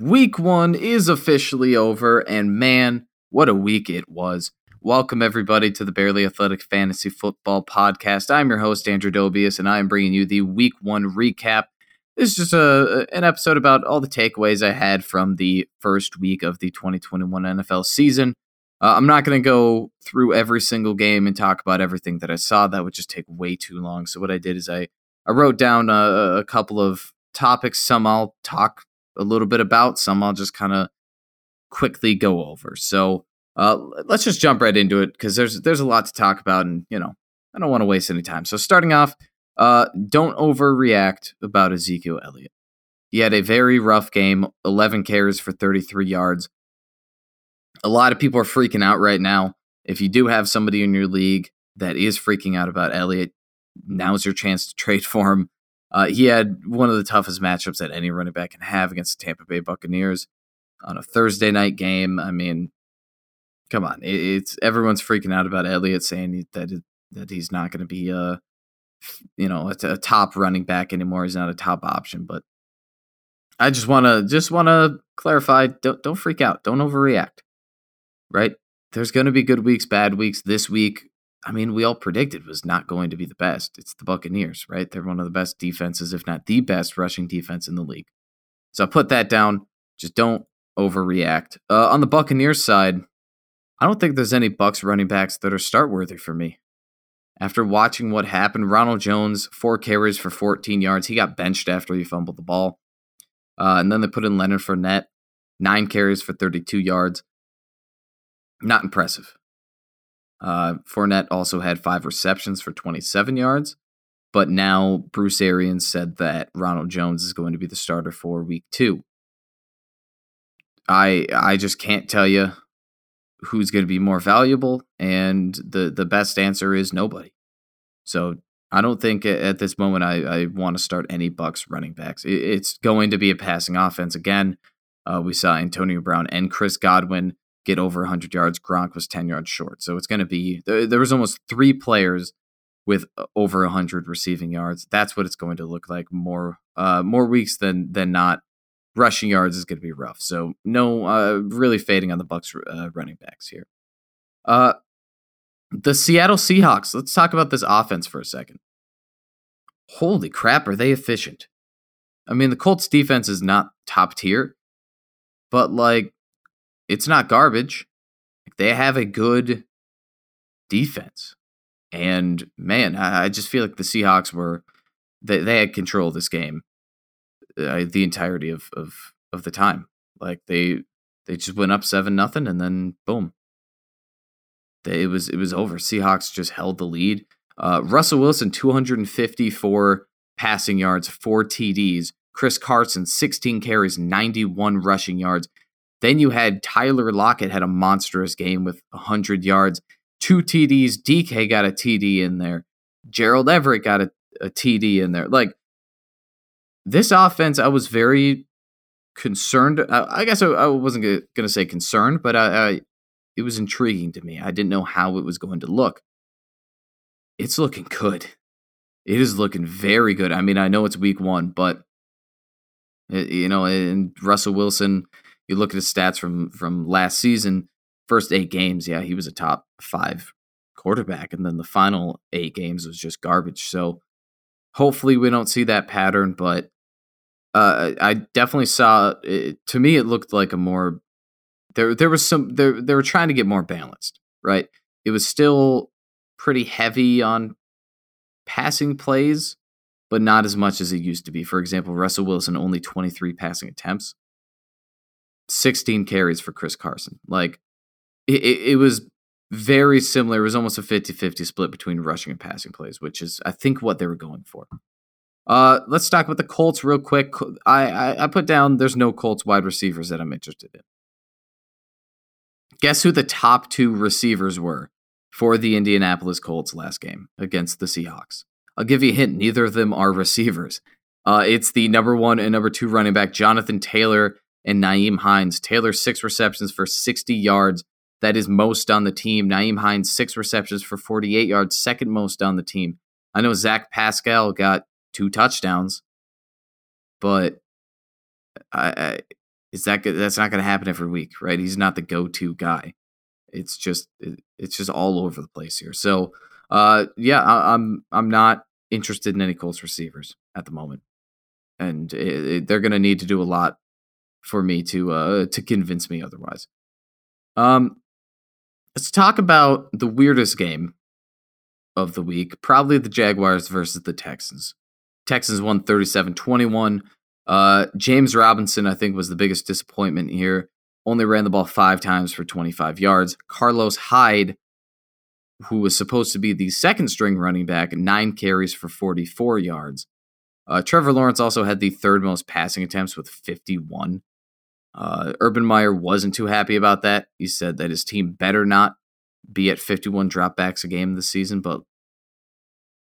Week one is officially over, and man, what a week it was. Welcome, everybody, to the Barely Athletic Fantasy Football Podcast. I'm your host, Andrew Dobius, and I am bringing you the week one recap. This is just a, an episode about all the takeaways I had from the first week of the 2021 NFL season. Uh, I'm not going to go through every single game and talk about everything that I saw. That would just take way too long. So, what I did is I, I wrote down a, a couple of topics. Some I'll talk a little bit about, some I'll just kind of quickly go over. So uh, let's just jump right into it because there's there's a lot to talk about, and you know I don't want to waste any time. So starting off, uh, don't overreact about Ezekiel Elliott. He had a very rough game, 11 carries for 33 yards. A lot of people are freaking out right now. If you do have somebody in your league that is freaking out about Elliott, now's your chance to trade for him. Uh, he had one of the toughest matchups that any running back can have against the Tampa Bay Buccaneers on a Thursday night game. I mean, come on, it's everyone's freaking out about Elliott saying that that he's not going to be a you know a, a top running back anymore. He's not a top option, but I just want to just want to clarify. Don't don't freak out. Don't overreact. Right? There's going to be good weeks, bad weeks. This week I mean, we all predicted was not going to be the best. It's the Buccaneers, right? They're one of the best defenses, if not the best rushing defense in the league. So I put that down. Just don't overreact. Uh, on the Buccaneers side, I don't think there's any Bucks running backs that are start worthy for me. After watching what happened, Ronald Jones, four carries for 14 yards. He got benched after he fumbled the ball. Uh, and then they put in Leonard Fournette, nine carries for 32 yards. Not impressive. Uh, Fournette also had five receptions for 27 yards, but now Bruce Arians said that Ronald Jones is going to be the starter for week two. I I just can't tell you who's going to be more valuable, and the the best answer is nobody. So I don't think at this moment I, I want to start any Bucks running backs. It's going to be a passing offense again. Uh, we saw Antonio Brown and Chris Godwin get over 100 yards. Gronk was 10 yards short. So it's going to be, there was almost three players with uh, over 100 receiving yards. That's what it's going to look like more uh, more weeks than than not. Rushing yards is going to be rough. So no, uh, really fading on the Bucks uh, running backs here. Uh, the Seattle Seahawks. Let's talk about this offense for a second. Holy crap, are they efficient? I mean, the Colts defense is not top tier, but like it's not garbage. They have a good defense. And man, I, just feel like the Seahawks were they, they had control of this game uh, the entirety of, of of the time. Like they they just went up seven nothing, and then boom, they, it was it was over. Seahawks just held the lead. Uh, Russell Wilson, 254 passing yards, four TDs. Chris Carson, 16 carries, 91 rushing yards. Then you had Tyler Lockett had a monstrous game with 100 yards, two TDs. DK got a TD in there. Gerald Everett got a, a TD in there. Like this offense, I was very concerned. I, guess I, I, wasn't going to say concerned, but I, I, it was intriguing to me. I didn't know how it was going to look. It's looking good. It is looking very good. I mean, I know it's week one, but eh, you know, and Russell Wilson you look at his stats from from last season, first eight games, yeah, he was a top five quarterback, and then the final eight games was just garbage. So hopefully we don't see that pattern, but uh, I definitely saw. It, to me, it looked like a more there. There was some. They they were trying to get more balanced, right? It was still pretty heavy on passing plays, but not as much as it used to be. For example, Russell Wilson only 23 passing attempts 16 carries for Chris Carson. Like it, it, was very similar. It was almost a 50 50 split between rushing and passing plays, which is, I think, what they were going for. Uh, let's talk about the Colts real quick. I, I, I put down there's no Colts wide receivers that I'm interested in. Guess who the top two receivers were for the Indianapolis Colts last game against the Seahawks? I'll give you a hint. Neither of them are receivers. Uh, it's the number one and number two running back, Jonathan Taylor and Nyheim Hines. Taylor, six receptions for 60 yards. That is most on the team. Nyheim Hines, six receptions for 48 yards, second most on the team. I know Zach Pascal got two touchdowns, but I, I is that that's not going to happen every week, right? He's not the go-to guy. It's just it's just all over the place here. So, uh, yeah, I, I'm I'm not interested in any Colts receivers at the moment, and it, it, they're going to need to do a lot for me to uh to convince me otherwise. Um, let's talk about the weirdest game of the week, probably the Jaguars versus the Texans. Texans won 37-21. Uh, James Robinson, I think, was the biggest disappointment here. Only ran the ball five times for 25 yards. Carlos Hyde, who was supposed to be the second string running back, nine carries for 44 yards. Uh, Trevor Lawrence also had the third most passing attempts with 51. Uh, Urban Meyer wasn't too happy about that. He said that his team better not be at 51 dropbacks a game this season, but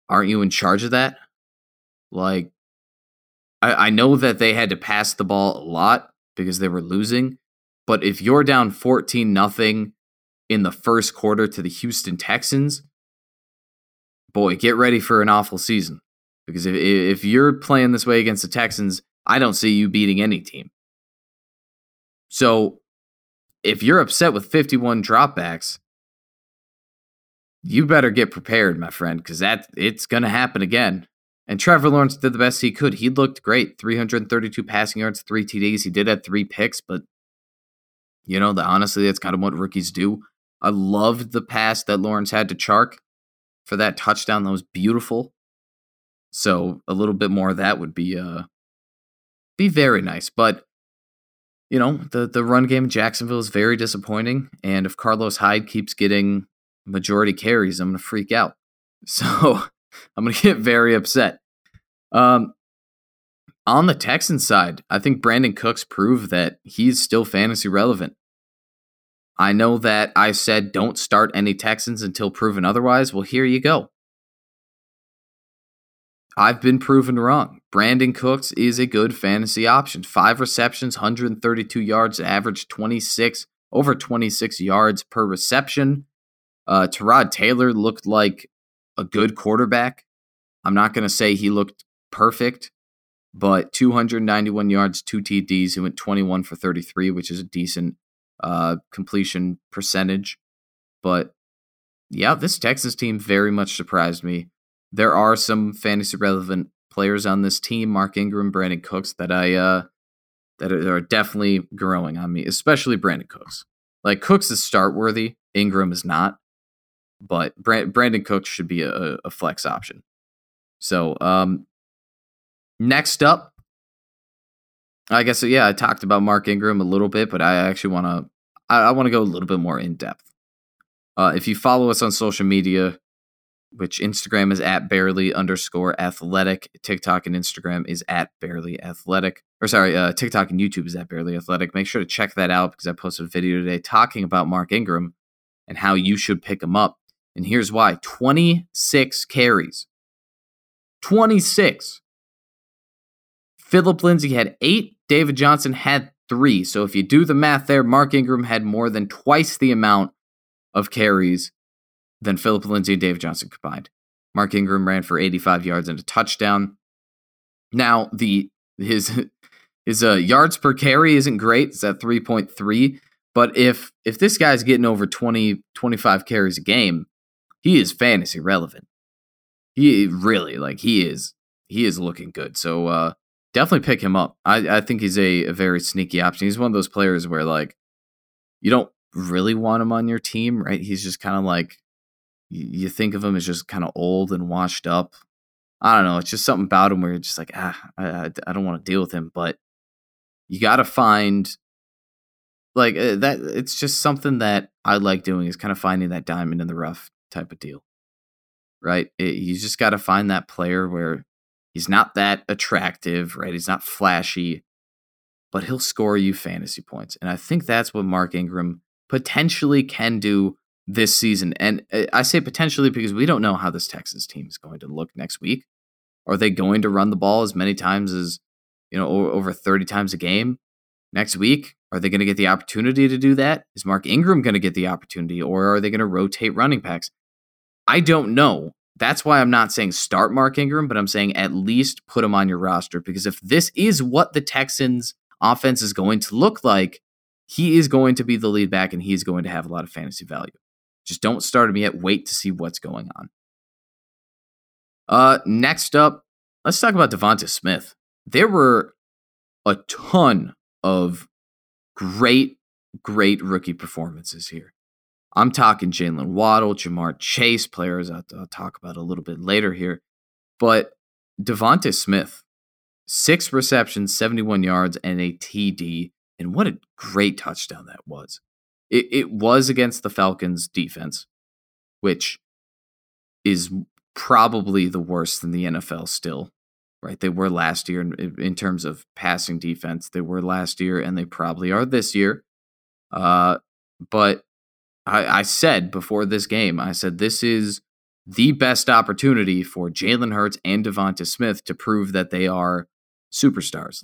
aren't you in charge of that? Like, I, I know that they had to pass the ball a lot because they were losing, but if you're down 14 nothing in the first quarter to the Houston Texans, boy, get ready for an awful season. Because if, if you're playing this way against the Texans, I don't see you beating any team. So if you're upset with 51 dropbacks, you better get prepared, my friend, because that it's gonna happen again. And Trevor Lawrence did the best he could. He looked great. 332 passing yards, three TDs. He did have three picks, but you know, the, honestly, that's kind of what rookies do. I loved the pass that Lawrence had to Chark for that touchdown. That was beautiful. So a little bit more of that would be uh be very nice. But you know, the the run game in Jacksonville is very disappointing. And if Carlos Hyde keeps getting majority carries, I'm gonna freak out. So I'm gonna get very upset. Um on the Texans side, I think Brandin Cooks proved that he's still fantasy relevant. I know that I said don't start any Texans until proven otherwise. Well, here you go. I've been proven wrong. Brandin Cooks is a good fantasy option. Five receptions, 132 yards, average 26, over 26 yards per reception. Uh, Tyrod Taylor looked like a good quarterback. I'm not going to say he looked perfect, but 291 yards, two TDs. He went 21 for 33, which is a decent uh, completion percentage. But yeah, this Texas team very much surprised me there are some fantasy relevant players on this team, Mark Ingram, Brandin Cooks, that I uh that are definitely growing on me, especially Brandin Cooks. Like Cooks is start worthy, Ingram is not, but Brandin Cooks should be a, a flex option. So um next up, I guess yeah, I talked about Mark Ingram a little bit, but I actually want to I, I want to go a little bit more in depth. Uh, if you follow us on social media, which Instagram is at barely underscore athletic. TikTok and Instagram is at barely athletic. Or sorry, uh, TikTok and YouTube is at barely athletic. Make sure to check that out because I posted a video today talking about Mark Ingram and how you should pick him up. And here's why 26 carries. 26. Phillip Lindsay had eight. David Johnson had three. So if you do the math there, Mark Ingram had more than twice the amount of carries than Phillip Lindsay and Dave Johnson combined. Mark Ingram ran for 85 yards and a touchdown. Now the his his uh, yards per carry isn't great. It's at 3.3. But if if this guy's getting over 20 25 carries a game, he is fantasy relevant. He really like he is he is looking good. So uh definitely pick him up. I, I think he's a, a very sneaky option. He's one of those players where like you don't really want him on your team, right? He's just kind of like you think of him as just kind of old and washed up. I don't know. It's just something about him where you're just like, ah, I, I don't want to deal with him. But you got to find like uh, that. It's just something that I like doing is kind of finding that diamond in the rough type of deal, right? It, you just got to find that player where he's not that attractive, right? He's not flashy, but he'll score you fantasy points. And I think that's what Mark Ingram potentially can do this season. And uh, I say potentially because we don't know how this Texas team is going to look next week. Are they going to run the ball as many times as, you know, over 30 times a game next week? Are they going to get the opportunity to do that? Is Mark Ingram going to get the opportunity or are they going to rotate running backs? I don't know. That's why I'm not saying start Mark Ingram, but I'm saying at least put him on your roster because if this is what the Texans offense is going to look like, he is going to be the lead back and he's going to have a lot of fantasy value. Just don't start him yet. Wait to see what's going on. Uh, next up, let's talk about Devonta Smith. There were a ton of great, great rookie performances here. I'm talking Jalen Waddle, Ja'Marr Chase, players I'll, I'll, talk about a little bit later here. But Devonta Smith, six receptions, 71 yards, and a TD. And what a great touchdown that was. It, it was against the Falcons defense, which is probably the worst in the NFL still, right? They were last year in, in terms of passing defense. They were last year, and they probably are this year. Uh, but I, I said before this game, I said this is the best opportunity for Jalen Hurts and Devonta Smith to prove that they are superstars.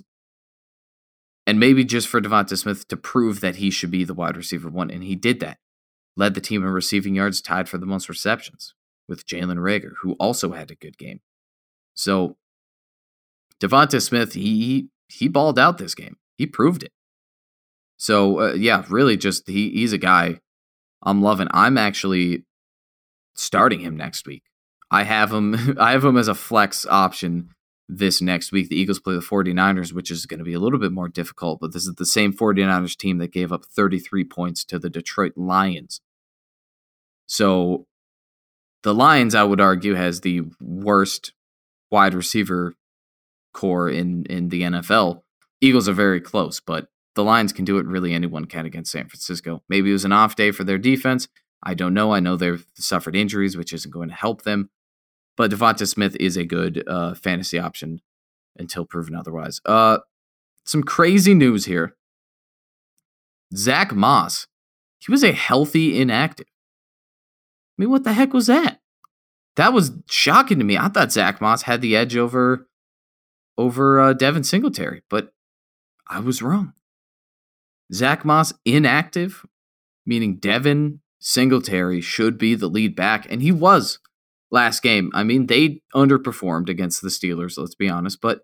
And maybe just for Devonta Smith to prove that he should be the wide receiver one. And he did that. Led the team in receiving yards, tied for the most receptions with Jalen Reagor, who also had a good game. So Devonta Smith, he he balled out this game. He proved it. So uh, yeah, really, just he he's a guy I'm loving. I'm actually starting him next week. I have him I have him as a flex option this next week. The Eagles play the 49ers, which is going to be a little bit more difficult, but this is the same 49ers team that gave up 33 points to the Detroit Lions. So the Lions, I would argue, has the worst wide receiver corps in in the NFL. Eagles are very close, but the Lions can do it. Really, anyone can against San Francisco. Maybe it was an off day for their defense. I don't know. I know they've suffered injuries, which isn't going to help them. But Devonta Smith is a good uh, fantasy option until proven otherwise. Uh, some crazy news here. Zach Moss, he was a healthy inactive. I mean, what the heck was that? That was shocking to me. I thought Zach Moss had the edge over over uh, Devin Singletary, but I was wrong. Zach Moss inactive, meaning Devin Singletary should be the lead back, and he was last game. I mean, they underperformed against the Steelers, let's be honest, but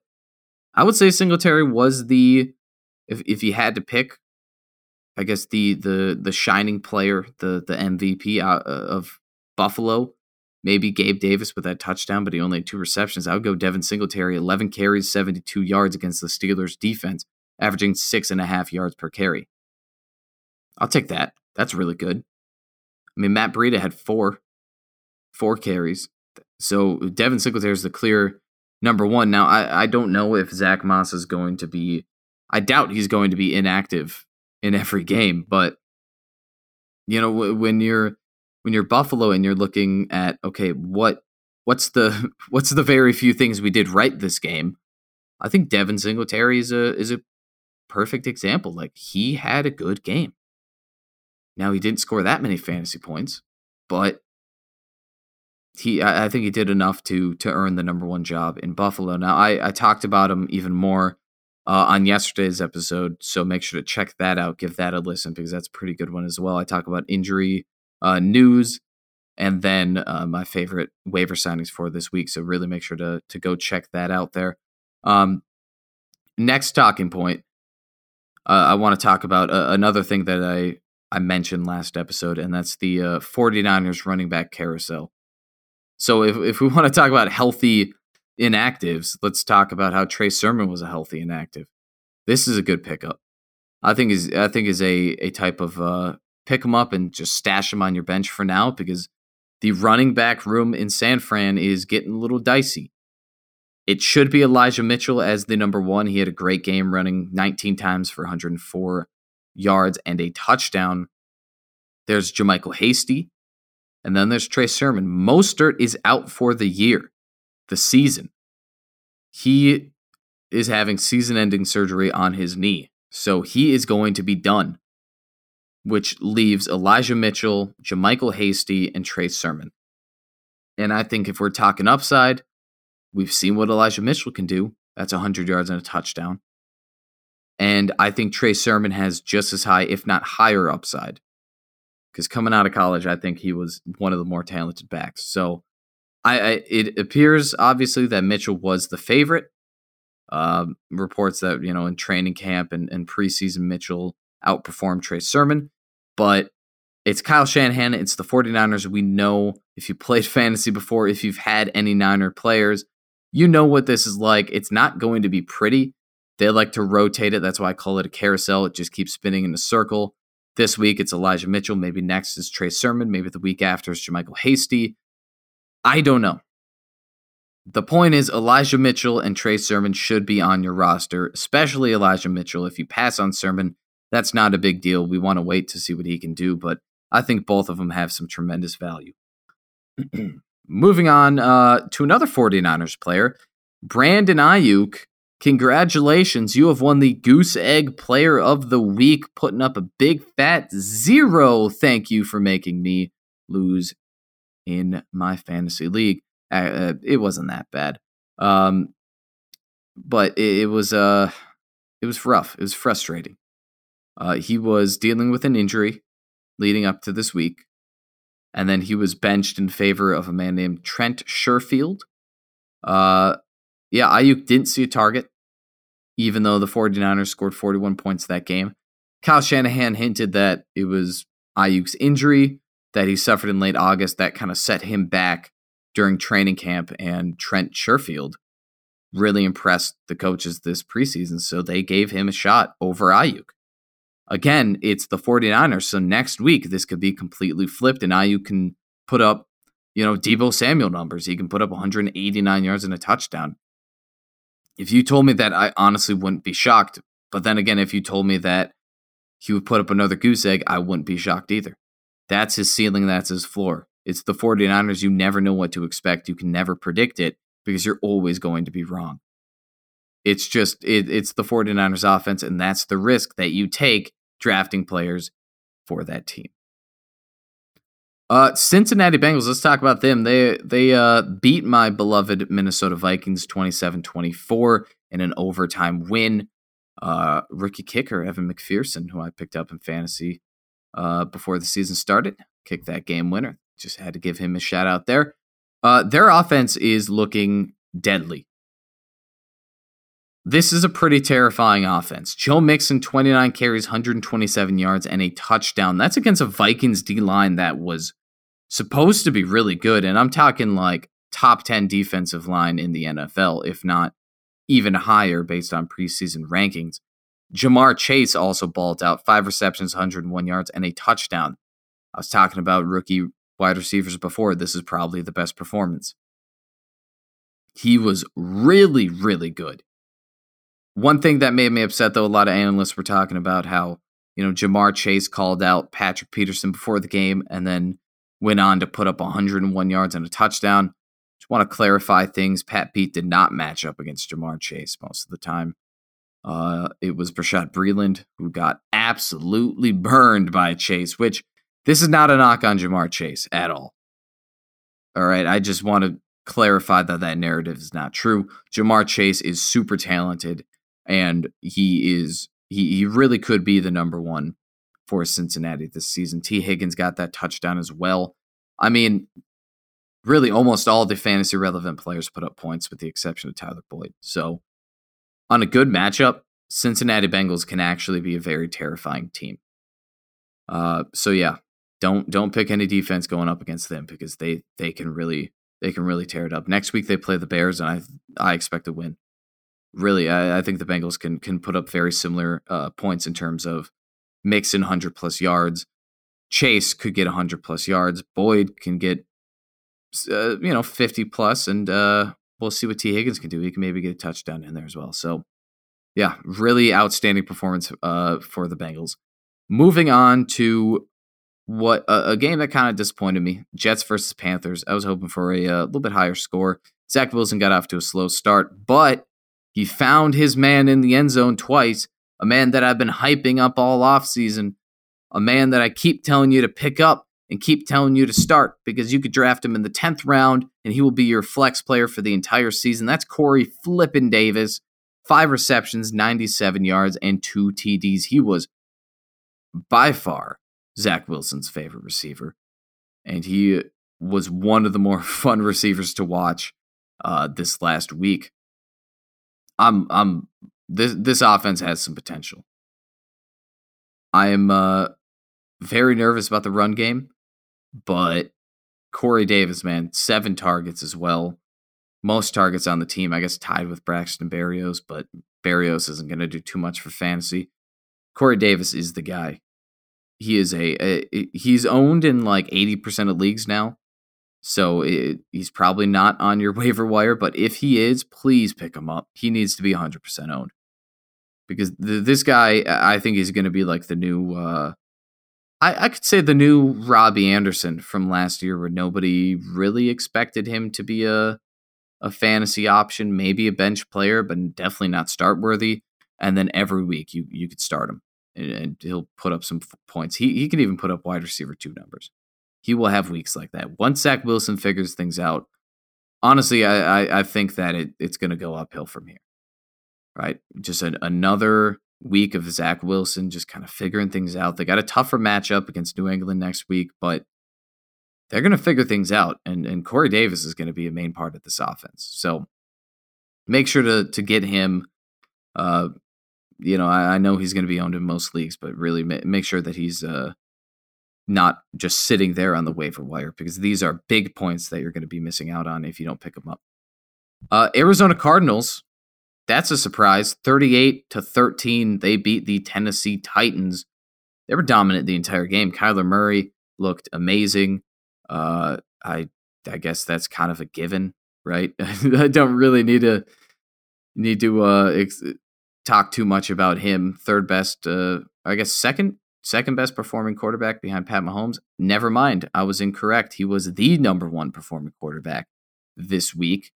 I would say Singletary was the if if you had to pick I guess the the the shining player, the the MVP uh, of Buffalo, maybe Gabe Davis with that touchdown, but he only had two receptions. I would go Devin Singletary, 11 carries, 72 yards against the Steelers defense averaging six and a half yards per carry. I'll take that. That's really good. I mean, Matt Breida had four, four carries. So Devin Singletary is the clear number one. Now, I, I don't know if Zach Moss is going to be, I doubt he's going to be inactive in every game, but you know, when you're, when you're Buffalo and you're looking at, okay, what, what's the, what's the very few things we did right this game? I think Devin Singletary is a, is a perfect example. Like he had a good game. Now he didn't score that many fantasy points, but he I, think he did enough to to earn the number one job in Buffalo. Now I, I talked about him even more uh, on yesterday's episode, so make sure to check that out. Give that a listen because that's a pretty good one as well. I talk about injury uh, news and then uh, my favorite waiver signings for this week. So really make sure to to go check that out there. Um, next talking point uh, I want to talk about uh, another thing that I, I mentioned last episode, and that's the uh, 49ers running back carousel. So if, if we want to talk about healthy inactives, let's talk about how Trey Sermon was a healthy inactive. This is a good pickup. I think is I think is a a type of uh, pick him up and just stash him on your bench for now because the running back room in San Fran is getting a little dicey. It should be Elijah Mitchell as the number one. He had a great game running 19 times for 104 yards and a touchdown. There's JaMycal Hasty. And then there's Trey Sermon. Mostert is out for the year, the season. He is having season ending surgery on his knee. So he is going to be done, which leaves Elijah Mitchell, JaMycal Hasty, and Trey Sermon. And I think if we're talking upside, We've seen what Elijah Mitchell can do. That's 100 yards and a touchdown. And I think Trey Sermon has just as high, if not higher, upside. Because coming out of college, I think he was one of the more talented backs. So I, I, it appears obviously that Mitchell was the favorite. Uh, reports that, you know, in training camp and, and preseason, Mitchell outperformed Trey Sermon. But it's Kyle Shanahan. It's the 49ers. We know if you played fantasy before, if you've had any Niner players, you know what this is like. It's not going to be pretty. They like to rotate it. That's why I call it a carousel. It just keeps spinning in a circle. This week it's Elijah Mitchell. Maybe next is Trey Sermon. Maybe the week after is JaMycal Hasty. I don't know. The point is, Elijah Mitchell and Trey Sermon should be on your roster, especially Elijah Mitchell. If you pass on Sermon, that's not a big deal. We want to wait to see what he can do, but I think both of them have some tremendous value. Moving on uh, to another 49ers player, Brandon Aiyuk. Congratulations, you have won the Goose Egg Player of the Week, putting up a big fat zero. Thank you for making me lose in my fantasy league. Uh, it wasn't that bad, um, but it, it, was uh, it was rough. It was frustrating. Uh, he was dealing with an injury leading up to this week, and then he was benched in favor of a man named Trent Sherfield. Uh, yeah, Aiyuk didn't see a target, even though the 49ers scored 41 points that game. Kyle Shanahan hinted that it was Aiyuk's injury that he suffered in late August that kind of set him back during training camp. And Trent Sherfield really impressed the coaches this preseason, so they gave him a shot over Aiyuk. Again, it's the 49ers, so next week this could be completely flipped, and Aiyuk can put up, you know, Deebo Samuel numbers. He can put up 189 yards and a touchdown. If you told me that, I honestly wouldn't be shocked. But then again, if you told me that he would put up another goose egg, I wouldn't be shocked either. That's his ceiling, that's his floor. It's the 49ers. You never know what to expect. You can never predict it because you're always going to be wrong. It's just, it, it's the 49ers offense, and that's the risk that you take drafting players for that team. Uh, Cincinnati Bengals, let's talk about them. They they uh, beat my beloved Minnesota Vikings 27-24 in an overtime win. Uh, rookie kicker Evan McPherson, who I picked up in fantasy uh, before the season started, kicked that game winner. Just had to give him a shout out there. Uh, their offense is looking deadly. This is a pretty terrifying offense. Joe Mixon, 29 carries, 127 yards, and a touchdown. That's against a Vikings D line that was supposed to be really good. And I'm talking like top 10 defensive line in the NFL, if not even higher based on preseason rankings. Ja'Marr Chase also balled out five receptions, 101 yards, and a touchdown. I was talking about rookie wide receivers before. This is probably the best performance. He was really, really good. One thing that made me upset, though, a lot of analysts were talking about how, you know, Ja'Marr Chase called out Patrick Peterson before the game and then went on to put up 101 yards and a touchdown. Just want to clarify things. Pat Pete did not match up against Ja'Marr Chase most of the time. Uh, it was Bashaud Breeland who got absolutely burned by Chase, which this is not a knock on Ja'Marr Chase at all. All right, I just want to clarify that that narrative is not true. Ja'Marr Chase is super talented and he is he he really could be the number one for Cincinnati this season. T. Higgins got that touchdown as well. I mean, really almost all the fantasy relevant players put up points with the exception of Tyler Boyd. So on a good matchup, Cincinnati Bengals can actually be a very terrifying team. Uh, so yeah, don't don't pick any defense going up against them because they they can really they can really tear it up. Next week they play the Bears and I I expect to win really, I, I, think the Bengals can can put up very similar uh, points in terms of Mixon hundred plus yards. Chase could get hundred plus yards. Boyd can get uh, you know fifty plus, and uh, we'll see what T. Higgins can do. He can maybe get a touchdown in there as well. So, yeah, really outstanding performance uh, for the Bengals. Moving on to what a, a game that kind of disappointed me: Jets versus Panthers. I was hoping for a, a uh, little bit higher score. Zach Wilson got off to a slow start, but he found his man in the end zone twice, a man that I've been hyping up all offseason, a man that I keep telling you to pick up and keep telling you to start because you could draft him in the 10th round and he will be your flex player for the entire season. That's Corey Flippin Davis. Five receptions, 97 yards, and two TDs. He was by far Zach Wilson's favorite receiver. And he was one of the more fun receivers to watch uh, this last week. I'm I'm this this offense has some potential. I am uh, very nervous about the run game, but Corey Davis, man, seven targets as well. Most targets on the team, I guess, tied with Braxton Berrios, but Berrios isn't going to do too much for fantasy. Corey Davis is the guy. He is a, a he's owned in like eighty percent of leagues now, so it, he's probably not on your waiver wire. But if he is, please pick him up. He needs to be hundred percent owned because the, this guy, I think, is going to be like the new. Uh, I, I could say the new Robbie Anderson from last year, where nobody really expected him to be a a fantasy option, maybe a bench player, but definitely not start worthy. And then every week you you could start him, and, and he'll put up some f- points. He he can even put up wide receiver two numbers. He will have weeks like that. Once Zach Wilson figures things out, honestly, I I, I think that it, it's going to go uphill from here. Right, just an, another week of Zach Wilson just kind of figuring things out. They got a tougher matchup against New England next week, but they're going to figure things out. And, and Corey Davis is going to be a main part of this offense. So make sure to, to get him. Uh, you know, I, I know he's going to be owned in most leagues, but really ma- make sure that he's uh, not just sitting there on the waiver wire because these are big points that you're going to be missing out on if you don't pick them up. Uh, Arizona Cardinals that's a surprise. 38 to 13, they beat the Tennessee Titans. They were dominant the entire game. Kyler Murray looked amazing. Uh, I I guess that's kind of a given, right? I don't really need to need to uh, ex- talk too much about him. Third best, uh, I guess second second best performing quarterback behind Pat Mahomes. Never mind, I was incorrect. He was the number one performing quarterback this week,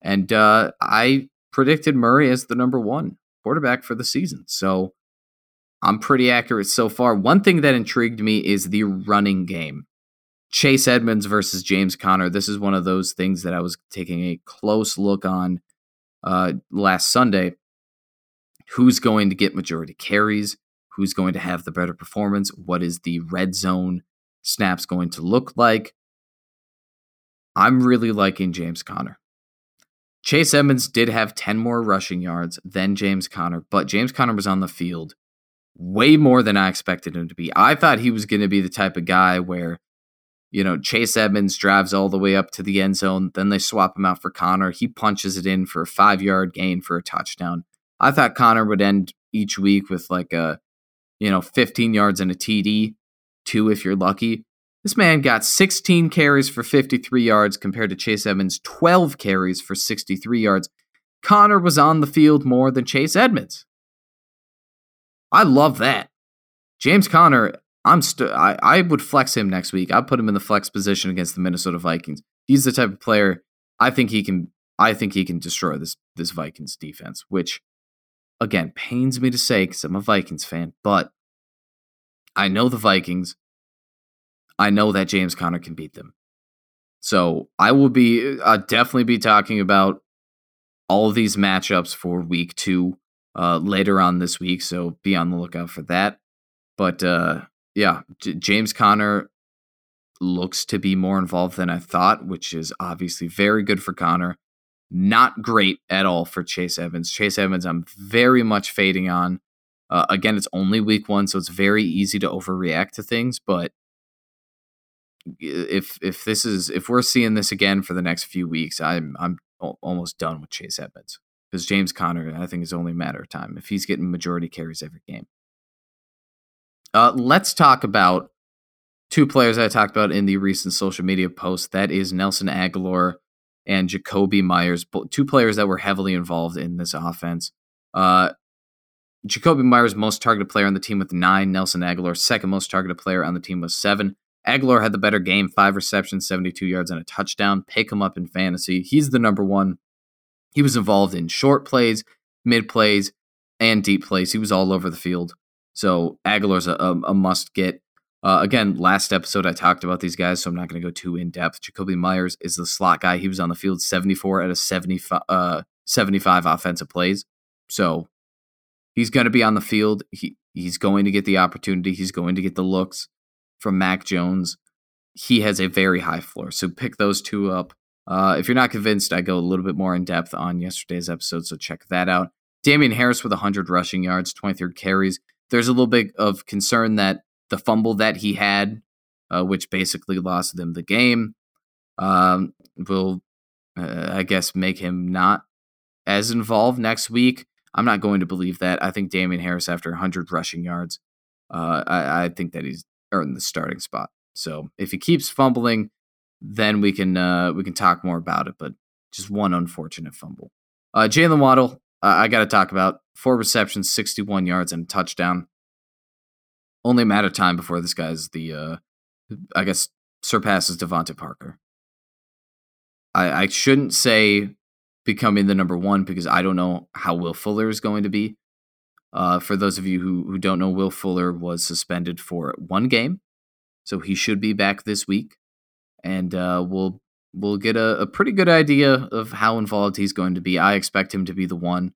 and uh, I predicted Murray as the number one quarterback for the season. So I'm pretty accurate so far. One thing that intrigued me is the running game. Chase Edmonds versus James Conner. This is one of those things that I was taking a close look on uh, last Sunday. Who's going to get majority carries? Who's going to have the better performance? What is the red zone snaps going to look like? I'm really liking James Conner. Chase Edmonds did have 10 more rushing yards than James Conner, but James Conner was on the field way more than I expected him to be. I thought he was going to be the type of guy where, you know, Chase Edmonds drives all the way up to the end zone, then they swap him out for Conner. He punches it in for a five yard gain for a touchdown. I thought Conner would end each week with like a, you know, 15 yards and a TD, two if you're lucky. This man got 16 carries for 53 yards compared to Chase Edmonds' 12 carries for 63 yards. Conner was on the field more than Chase Edmonds. I love that. James Conner, I'm st- I, I would flex him next week. I'd put him in the flex position against the Minnesota Vikings. He's the type of player I think he can I think he can destroy this this Vikings defense, which again pains me to say because I'm a Vikings fan, but I know the Vikings. I know that James Conner can beat them. So I will be uh, definitely be talking about all these matchups for week two uh, later on this week. So be on the lookout for that. But uh, yeah, J- James Conner looks to be more involved than I thought, which is obviously very good for Conner. Not great at all for Chase Evans. Chase Evans, I'm very much fading on. Uh, again, it's only week one, so it's very easy to overreact to things, but if if this is if we're seeing this again for the next few weeks, I'm I'm almost done with Chase Evans because James Conner, I think, is only a matter of time if he's getting majority carries every game. Uh, let's talk about two players I talked about in the recent social media post. That is Nelson Agholor and Jakobi Meyers, two players that were heavily involved in this offense. Uh, Jakobi Meyers, most targeted player on the team with nine. Nelson Agholor, second most targeted player on the team with seven. Agholor had the better game, five receptions, 72 yards, and a touchdown. Pick him up in fantasy. He's the number one. He was involved in short plays, mid plays, and deep plays. He was all over the field. So Agholor's a, a, a must get. Uh, again, last episode I talked about these guys, so I'm not going to go too in depth. Jakobi Meyers is the slot guy. He was on the field 74 out of 75, uh, 75 offensive plays. So he's going to be on the field. He, he's going to get the opportunity. He's going to get the looks from Mac Jones, he has a very high floor. So pick those two up Uh, if you're not convinced, I go a little bit more in depth on yesterday's episode, so check that out. Damien Harris with 100 rushing yards, 23 carries. There's a little bit of concern that the fumble that he had, uh, which basically lost them the game, um, will, uh, I guess, make him not as involved next week. I'm not going to believe that. I think Damien Harris, after 100 rushing yards, uh, I, I, think that he's earned the starting spot. So if he keeps fumbling, then we can uh, we can talk more about it. But just one unfortunate fumble. Uh, Jaylen Waddle, I got to talk about four receptions, 61 yards, and a touchdown. Only a matter of time before this guy's the, uh, I guess, surpasses DeVante Parker. I, I shouldn't say becoming the number one because I don't know how Will Fuller is going to be. Uh, for those of you who, who don't know, Will Fuller was suspended for one game, so he should be back this week, and uh, we'll we'll get a, a, pretty good idea of how involved he's going to be. I expect him to be the one.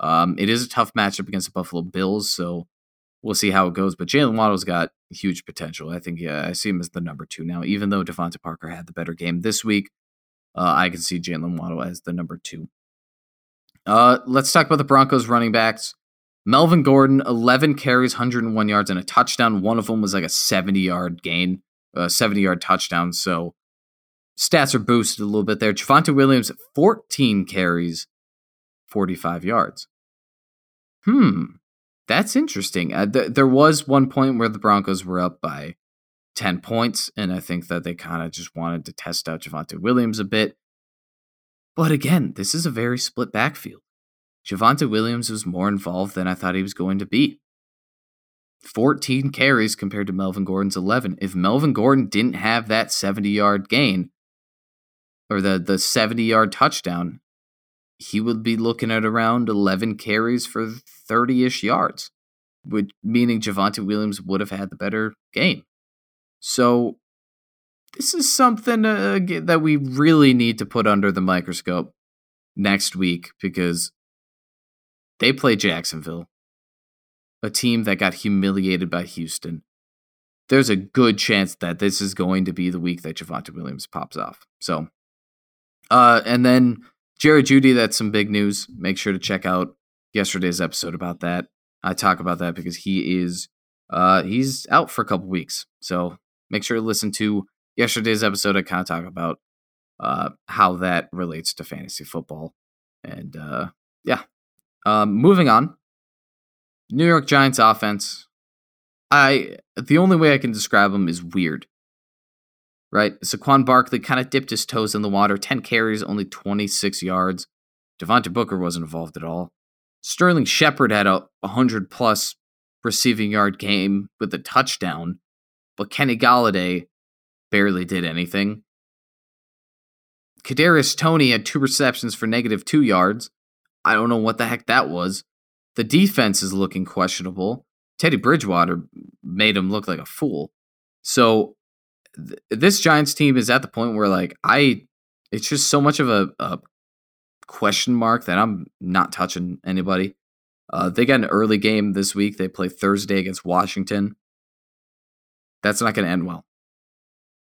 Um, it is a tough matchup against the Buffalo Bills, so we'll see how it goes. But Jaylen Waddle's got huge potential. I think yeah, I see him as the number two now. Even though DeVante Parker had the better game this week, uh, I can see Jaylen Waddle as the number two. Uh, let's talk about the Broncos running backs. Melvin Gordon, 11 carries, 101 yards, and a touchdown. One of them was like a 70 yard gain, a 70 yard touchdown. So stats are boosted a little bit there. Javonte Williams, 14 carries, 45 yards. Hmm, that's interesting. Uh, th- there was one point where the Broncos were up by 10 points, and I think that they kind of just wanted to test out Javonte Williams a bit. But again, this is a very split backfield. Javonte Williams was more involved than I thought he was going to be. 14 carries compared to Melvin Gordon's 11. If Melvin Gordon didn't have that 70 yard gain or the, the 70 yard touchdown, he would be looking at around 11 carries for 30 ish yards, which, meaning Javonte Williams would have had the better game. So, this is something uh, that we really need to put under the microscope next week because they play Jacksonville, a team that got humiliated by Houston. There's a good chance that this is going to be the week that Javonte Williams pops off. So, uh, and then Jerry Jeudy, that's some big news. Make sure to check out yesterday's episode about that. I talk about that because he is uh, he's out for a couple weeks. So make sure to listen to yesterday's episode. I kind of talk about uh, how that relates to fantasy football. And uh, yeah, um, moving on. New York Giants offense. I the only way I can describe them is weird. Right? Saquon Barkley kind of dipped his toes in the water. 10 carries, only 26 yards. Devontae Booker wasn't involved at all. Sterling Shepard had a 100 plus receiving yard game with a touchdown, but Kenny Golladay barely did anything. Kadarius Toney had two receptions for negative two yards. I don't know what the heck that was. The defense is looking questionable. Teddy Bridgewater made him look like a fool. So th- this Giants team is at the point where like I it's just so much of a, a question mark that I'm not touching anybody. Uh, they got an early game this week. They play Thursday against Washington. That's not going to end well.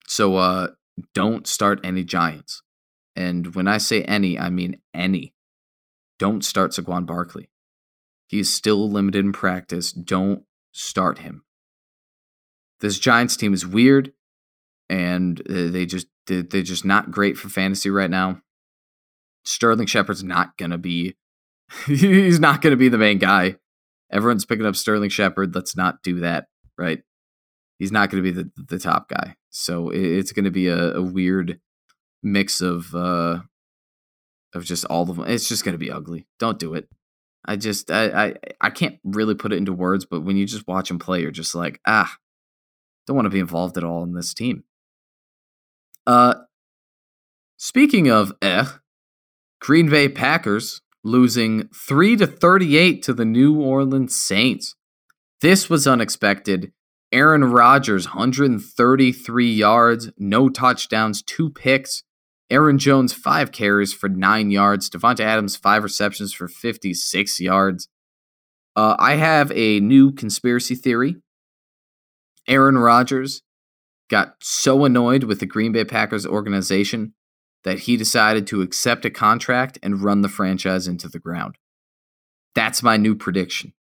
So uh, don't start any Giants. And when I say any, I mean any. Don't start Saquon Barkley. He's still limited in practice. Don't start him. This Giants team is weird, and uh, they just they're just not great for fantasy right now. Sterling Shepard's not gonna be. he's not gonna be the main guy. Everyone's picking up Sterling Shepard. Let's not do that, right? He's not to be the the top guy. So it's to be a, a weird mix of uh, of just all of them. It's just to be ugly. Don't do it. I just I, I I can't really put it into words, but when you just watch him play, you're just like ah, don't want to be involved at all in this team. Uh, speaking of eh, Green Bay Packers losing three to thirty eight to the New Orleans Saints. This was unexpected. Aaron Rodgers, 133 yards, no touchdowns, two picks. Aaron Jones, five carries for nine yards. Davante Adams, five receptions for 56 yards. Uh, I have a new conspiracy theory. Aaron Rodgers got so annoyed with the Green Bay Packers organization that he decided to accept a contract and run the franchise into the ground. That's my new prediction.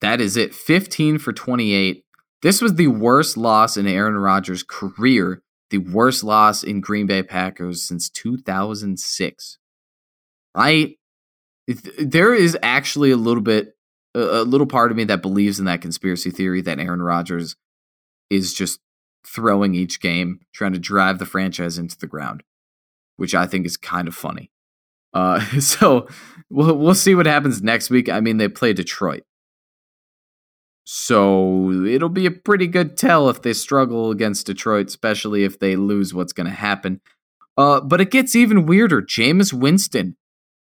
That is it. 15 for 28. This was the worst loss in Aaron Rodgers' career, the worst loss in Green Bay Packers since 2006. I there is actually a little bit a little part of me that believes in that conspiracy theory that Aaron Rodgers is just throwing each game, trying to drive the franchise into the ground, which I think is kind of funny. Uh, so we'll we'll see what happens next week. I mean, they play Detroit, so it'll be a pretty good tell if they struggle against Detroit, especially if they lose. What's going to happen? Uh, but it gets even weirder. Jameis Winston,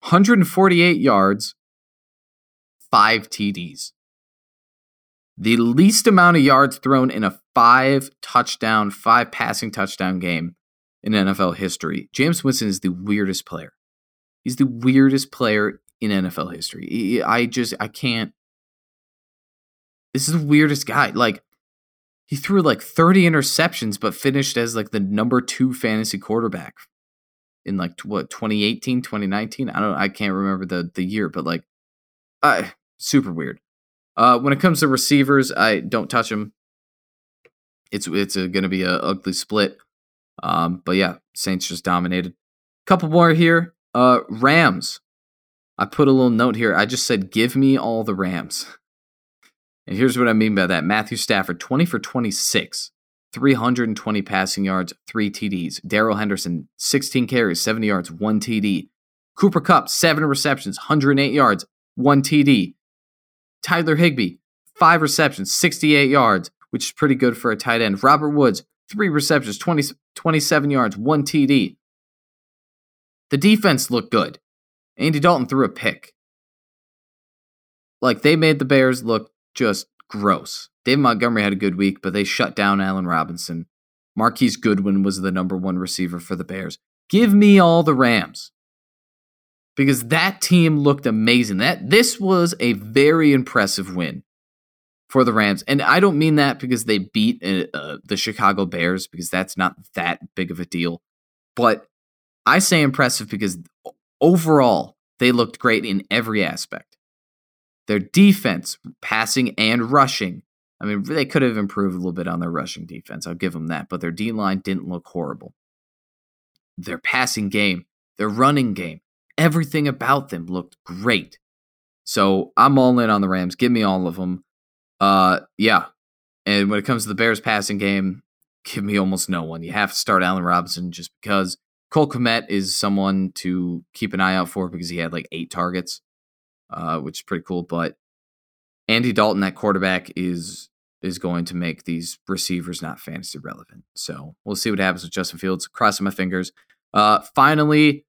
148 yards, five TDs. The least amount of yards thrown in a five touchdown, five passing touchdown game in NFL history. Jameis Winston is the weirdest player. He's the weirdest player in NFL history. I just, I can't. This is the weirdest guy. Like, he threw like 30 interceptions, but finished as like the number two fantasy quarterback in like what 2018, 2019. I don't, I can't remember the the year, but like, uh, super weird. Uh, when it comes to receivers, I don't touch them. It's it's going to be a ugly split. Um, but yeah, Saints just dominated. Couple more here. Uh, Rams. I put a little note here. I just said, "Give me all the Rams." And here's what I mean by that: Matthew Stafford, twenty for twenty-six, 320 passing yards, three TDs. Darrell Henderson, 16 carries, 70 yards, one TD. Cooper Kupp, seven receptions, 108 yards, one TD. Tyler Higbee, five receptions, 68 yards, which is pretty good for a tight end. Robert Woods, three receptions, 20, 27 yards, one TD. The defense looked good. Andy Dalton threw a pick. Like they made the Bears look just gross. Dave Montgomery had a good week, but they shut down Allen Robinson. Marquise Goodwin was the number one receiver for the Bears. Give me all the Rams because that team looked amazing. That this was a very impressive win for the Rams, and I don't mean that because they beat uh, uh, the Chicago Bears because that's not that big of a deal, but I say impressive because overall they looked great in every aspect. Their defense, passing and rushing. I mean, they could have improved a little bit on their rushing defense. I'll give them that, but their D line didn't look horrible. Their passing game, their running game, everything about them looked great. So I'm all in on the Rams. Give me all of them. Uh, yeah. And when it comes to the Bears passing game, give me almost no one. You have to start Allen Robinson just because Cole Kmet is someone to keep an eye out for because he had like eight targets, uh, which is pretty cool. But Andy Dalton, that quarterback, is is going to make these receivers not fantasy relevant. So we'll see what happens with Justin Fields. Crossing my fingers. Uh, finally,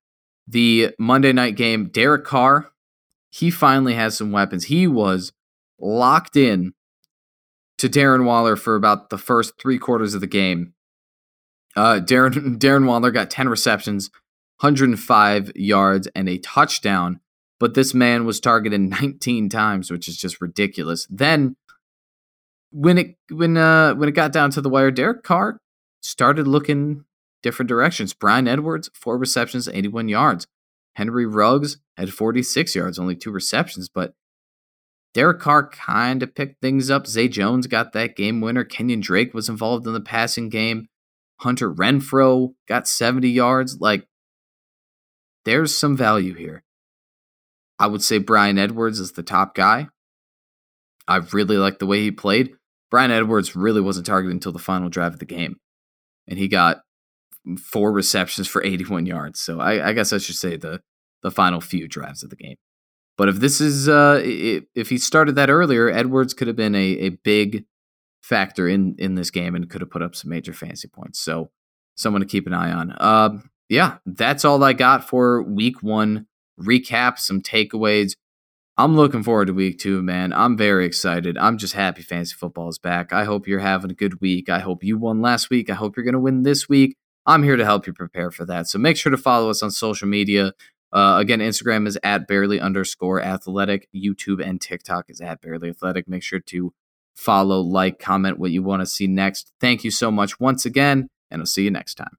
the Monday night game, Derek Carr, he finally has some weapons. He was locked in to Darren Waller for about the first three quarters of the game. Uh, Darren Darren Waller got 10 receptions, 105 yards, and a touchdown. But this man was targeted 19 times, which is just ridiculous. Then when it when uh when it got down to the wire, Derek Carr started looking different directions. Bryan Edwards, four receptions, 81 yards. Henry Ruggs had 46 yards, only two receptions, but Derek Carr kind of picked things up. Zay Jones got that game winner. Kenyon Drake was involved in the passing game. Hunter Renfrow got 70 yards. Like, there's some value here. I would say Bryan Edwards is the top guy. I really like the way he played. Bryan Edwards really wasn't targeted until the final drive of the game. And he got four receptions for 81 yards. So I, I, guess I should say the the final few drives of the game. But if this is uh, if he started that earlier, Edwards could have been a, a big factor in in this game and could have put up some major fantasy points. So someone to keep an eye on. Um, yeah, that's all I got for week one recap. Some takeaways. I'm looking forward to week two, man. I'm very excited. I'm just happy fantasy football is back. I hope you're having a good week. I hope you won last week. I hope you're going to win this week. I'm here to help you prepare for that. So make sure to follow us on social media. Uh, again, Instagram is at barely underscore athletic. YouTube and TikTok is at barely athletic. Make sure to follow, like, comment what you want to see next. Thank you so much once again, and I'll see you next time.